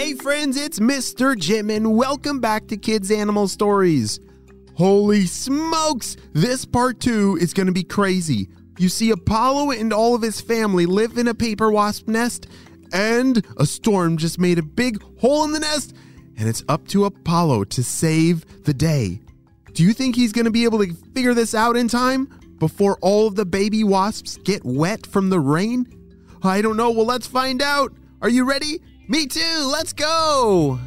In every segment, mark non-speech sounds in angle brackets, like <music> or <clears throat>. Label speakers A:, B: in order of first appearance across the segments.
A: Hey friends, it's Mr. Jim and welcome back to Kids Animal Stories. Holy smokes, this part 2 is going to be crazy. You see Apollo and all of his family live in a paper wasp nest and a storm just made a big hole in the nest and it's up to Apollo to save the day. Do you think he's going to be able to figure this out in time before all of the baby wasps get wet from the rain? I don't know. Well, let's find out. Are you ready? Me too. Let's go.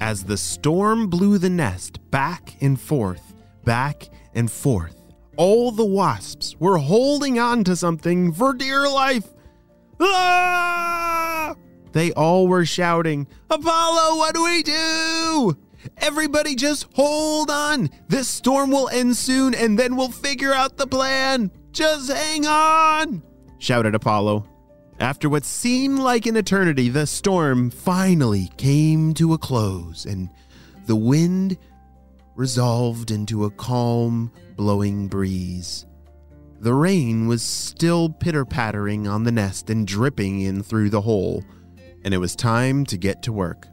A: As the storm blew the nest back and forth, back and forth, all the wasps were holding on to something for dear life. Ah! They all were shouting, Apollo, what do we do? Everybody just hold on. This storm will end soon and then we'll figure out the plan. Just hang on, shouted Apollo. After what seemed like an eternity, the storm finally came to a close and the wind resolved into a calm, blowing breeze. The rain was still pitter pattering on the nest and dripping in through the hole, and it was time to get to work.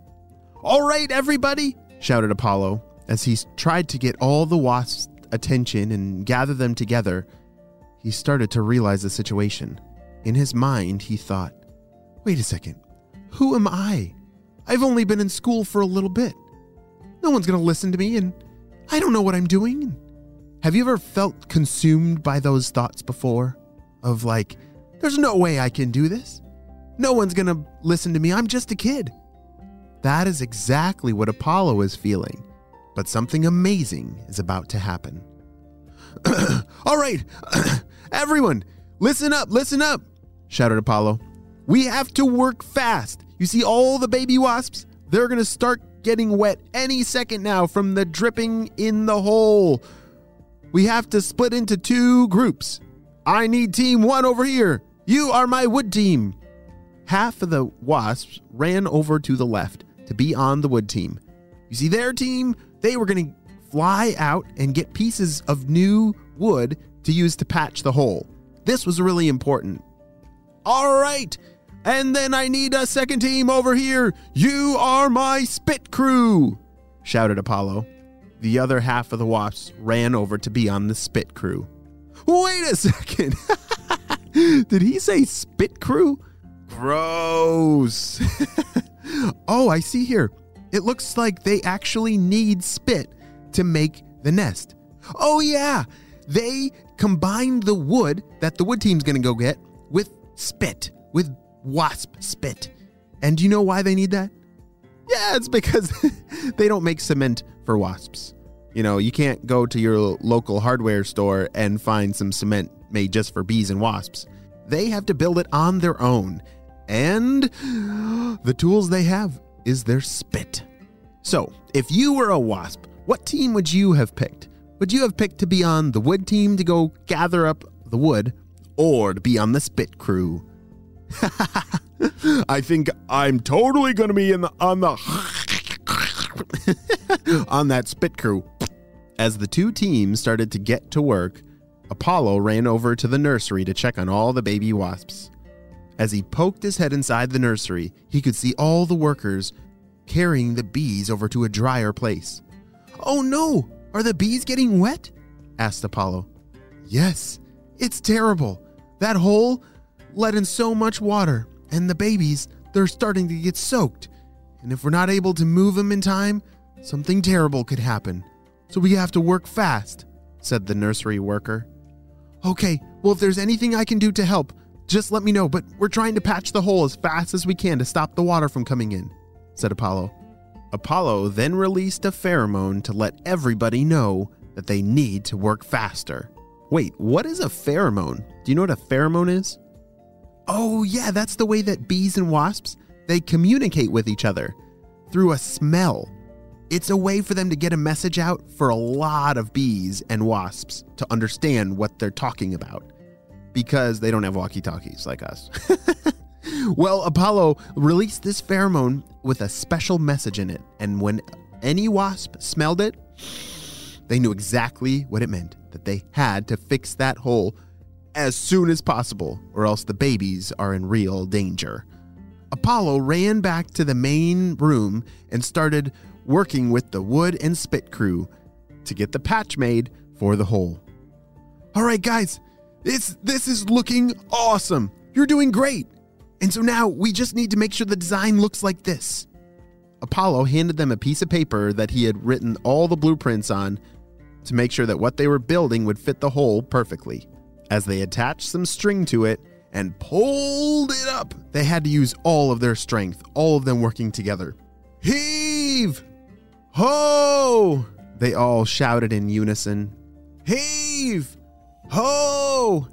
A: All right, everybody, shouted Apollo as he tried to get all the wasps' attention and gather them together. He started to realize the situation. In his mind, he thought, wait a second, who am I? I've only been in school for a little bit. No one's going to listen to me, and I don't know what I'm doing. Have you ever felt consumed by those thoughts before? Of like, there's no way I can do this. No one's going to listen to me. I'm just a kid. That is exactly what Apollo is feeling. But something amazing is about to happen. <clears throat> All right, <clears throat> everyone, listen up, listen up, shouted Apollo. We have to work fast. You see, all the baby wasps, they're going to start getting wet any second now from the dripping in the hole. We have to split into two groups. I need team one over here. You are my wood team. Half of the wasps ran over to the left to be on the wood team. You see, their team, they were going to fly out and get pieces of new wood to use to patch the hole. This was really important. All right, and then I need a second team over here. You are my spit crew, shouted Apollo. The other half of the wasps ran over to be on the spit crew. Wait a second. <laughs> Did he say spit crew? Gross. <laughs> oh, I see here. It looks like they actually need spit to make the nest. Oh, yeah. They combined the wood that the wood team's going to go get with spit, with wasp spit. And do you know why they need that? Yeah, it's because <laughs> they don't make cement for wasps. You know, you can't go to your local hardware store and find some cement made just for bees and wasps. They have to build it on their own. And the tools they have is their spit. So, if you were a wasp, what team would you have picked? Would you have picked to be on the wood team to go gather up the wood, or to be on the spit crew? <laughs> I think I'm totally going to be in the on the <laughs> on that spit crew. As the two teams started to get to work, Apollo ran over to the nursery to check on all the baby wasps. As he poked his head inside the nursery, he could see all the workers carrying the bees over to a drier place. Oh no! Are the bees getting wet? asked Apollo. Yes, it's terrible. That hole let in so much water, and the babies, they're starting to get soaked. And if we're not able to move them in time, something terrible could happen. So we have to work fast, said the nursery worker. Okay, well, if there's anything I can do to help, just let me know, but we're trying to patch the hole as fast as we can to stop the water from coming in, said Apollo. Apollo then released a pheromone to let everybody know that they need to work faster. Wait, what is a pheromone? Do you know what a pheromone is? Oh, yeah, that's the way that bees and wasps, they communicate with each other through a smell. It's a way for them to get a message out for a lot of bees and wasps to understand what they're talking about because they don't have walkie-talkies like us. <laughs> well, Apollo released this pheromone with a special message in it, and when any wasp smelled it, they knew exactly what it meant that they had to fix that hole as soon as possible, or else the babies are in real danger. Apollo ran back to the main room and started working with the wood and spit crew to get the patch made for the hole. All right, guys, this this is looking awesome. You're doing great. And so now we just need to make sure the design looks like this. Apollo handed them a piece of paper that he had written all the blueprints on to make sure that what they were building would fit the hole perfectly. As they attached some string to it and pulled it up, they had to use all of their strength, all of them working together. Heave! Ho! They all shouted in unison. Heave! Ho!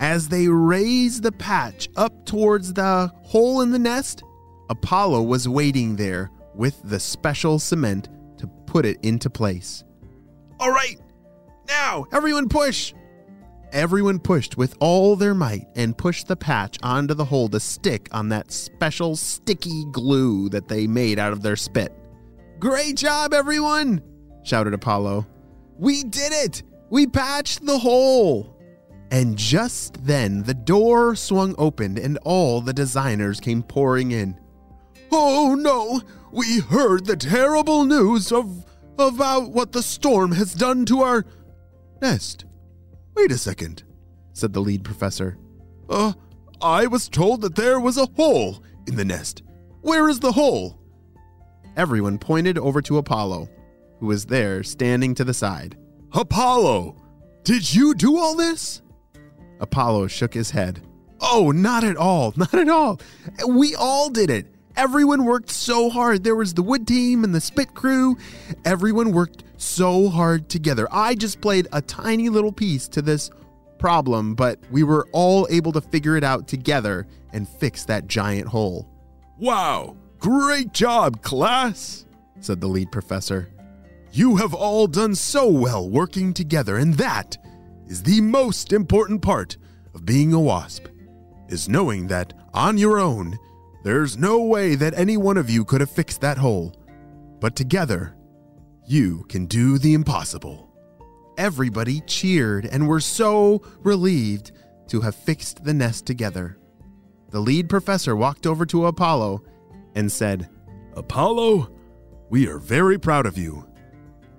A: As they raised the patch up towards the hole in the nest, Apollo was waiting there with the special cement to put it into place. All right, now everyone push! Everyone pushed with all their might and pushed the patch onto the hole to stick on that special sticky glue that they made out of their spit. Great job, everyone! shouted Apollo. We did it! We patched the hole! And just then the door swung open and all the designers came pouring in. Oh no! We heard the terrible news of about what the storm has done to our nest. Wait a second, said the lead professor. Uh, I was told that there was a hole in the nest. Where is the hole? Everyone pointed over to Apollo, who was there standing to the side. Apollo, did you do all this? Apollo shook his head. Oh, not at all, <laughs> not at all. We all did it. Everyone worked so hard. There was the wood team and the spit crew. Everyone worked so hard together. I just played a tiny little piece to this problem, but we were all able to figure it out together and fix that giant hole. Wow, great job, class, said the lead professor. You have all done so well working together, and that is the most important part of being a wasp, is knowing that on your own, there's no way that any one of you could have fixed that hole. But together, you can do the impossible. Everybody cheered and were so relieved to have fixed the nest together. The lead professor walked over to Apollo and said, Apollo, we are very proud of you.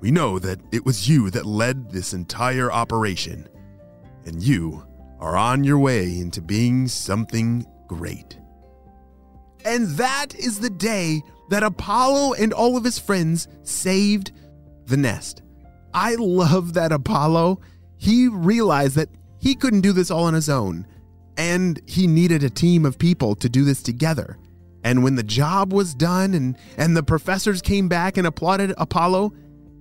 A: We know that it was you that led this entire operation, and you are on your way into being something great. And that is the day that Apollo and all of his friends saved the nest. I love that Apollo, he realized that he couldn't do this all on his own, and he needed a team of people to do this together. And when the job was done and, and the professors came back and applauded Apollo,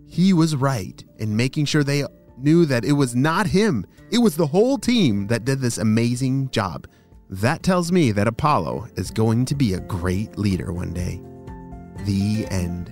A: he was right in making sure they knew that it was not him, it was the whole team that did this amazing job. That tells me that Apollo is going to be a great leader one day. The end.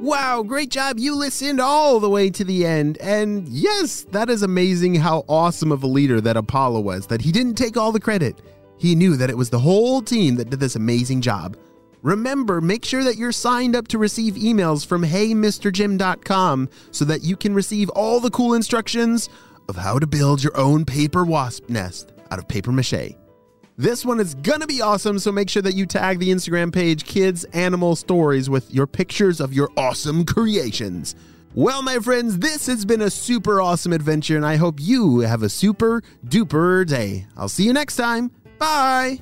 A: Wow, great job. You listened all the way to the end. And yes, that is amazing how awesome of a leader that Apollo was, that he didn't take all the credit. He knew that it was the whole team that did this amazing job. Remember, make sure that you're signed up to receive emails from heymrjim.com so that you can receive all the cool instructions of how to build your own paper wasp nest out of paper mache. This one is gonna be awesome, so make sure that you tag the Instagram page Kids Animal Stories with your pictures of your awesome creations. Well, my friends, this has been a super awesome adventure, and I hope you have a super duper day. I'll see you next time. Bye.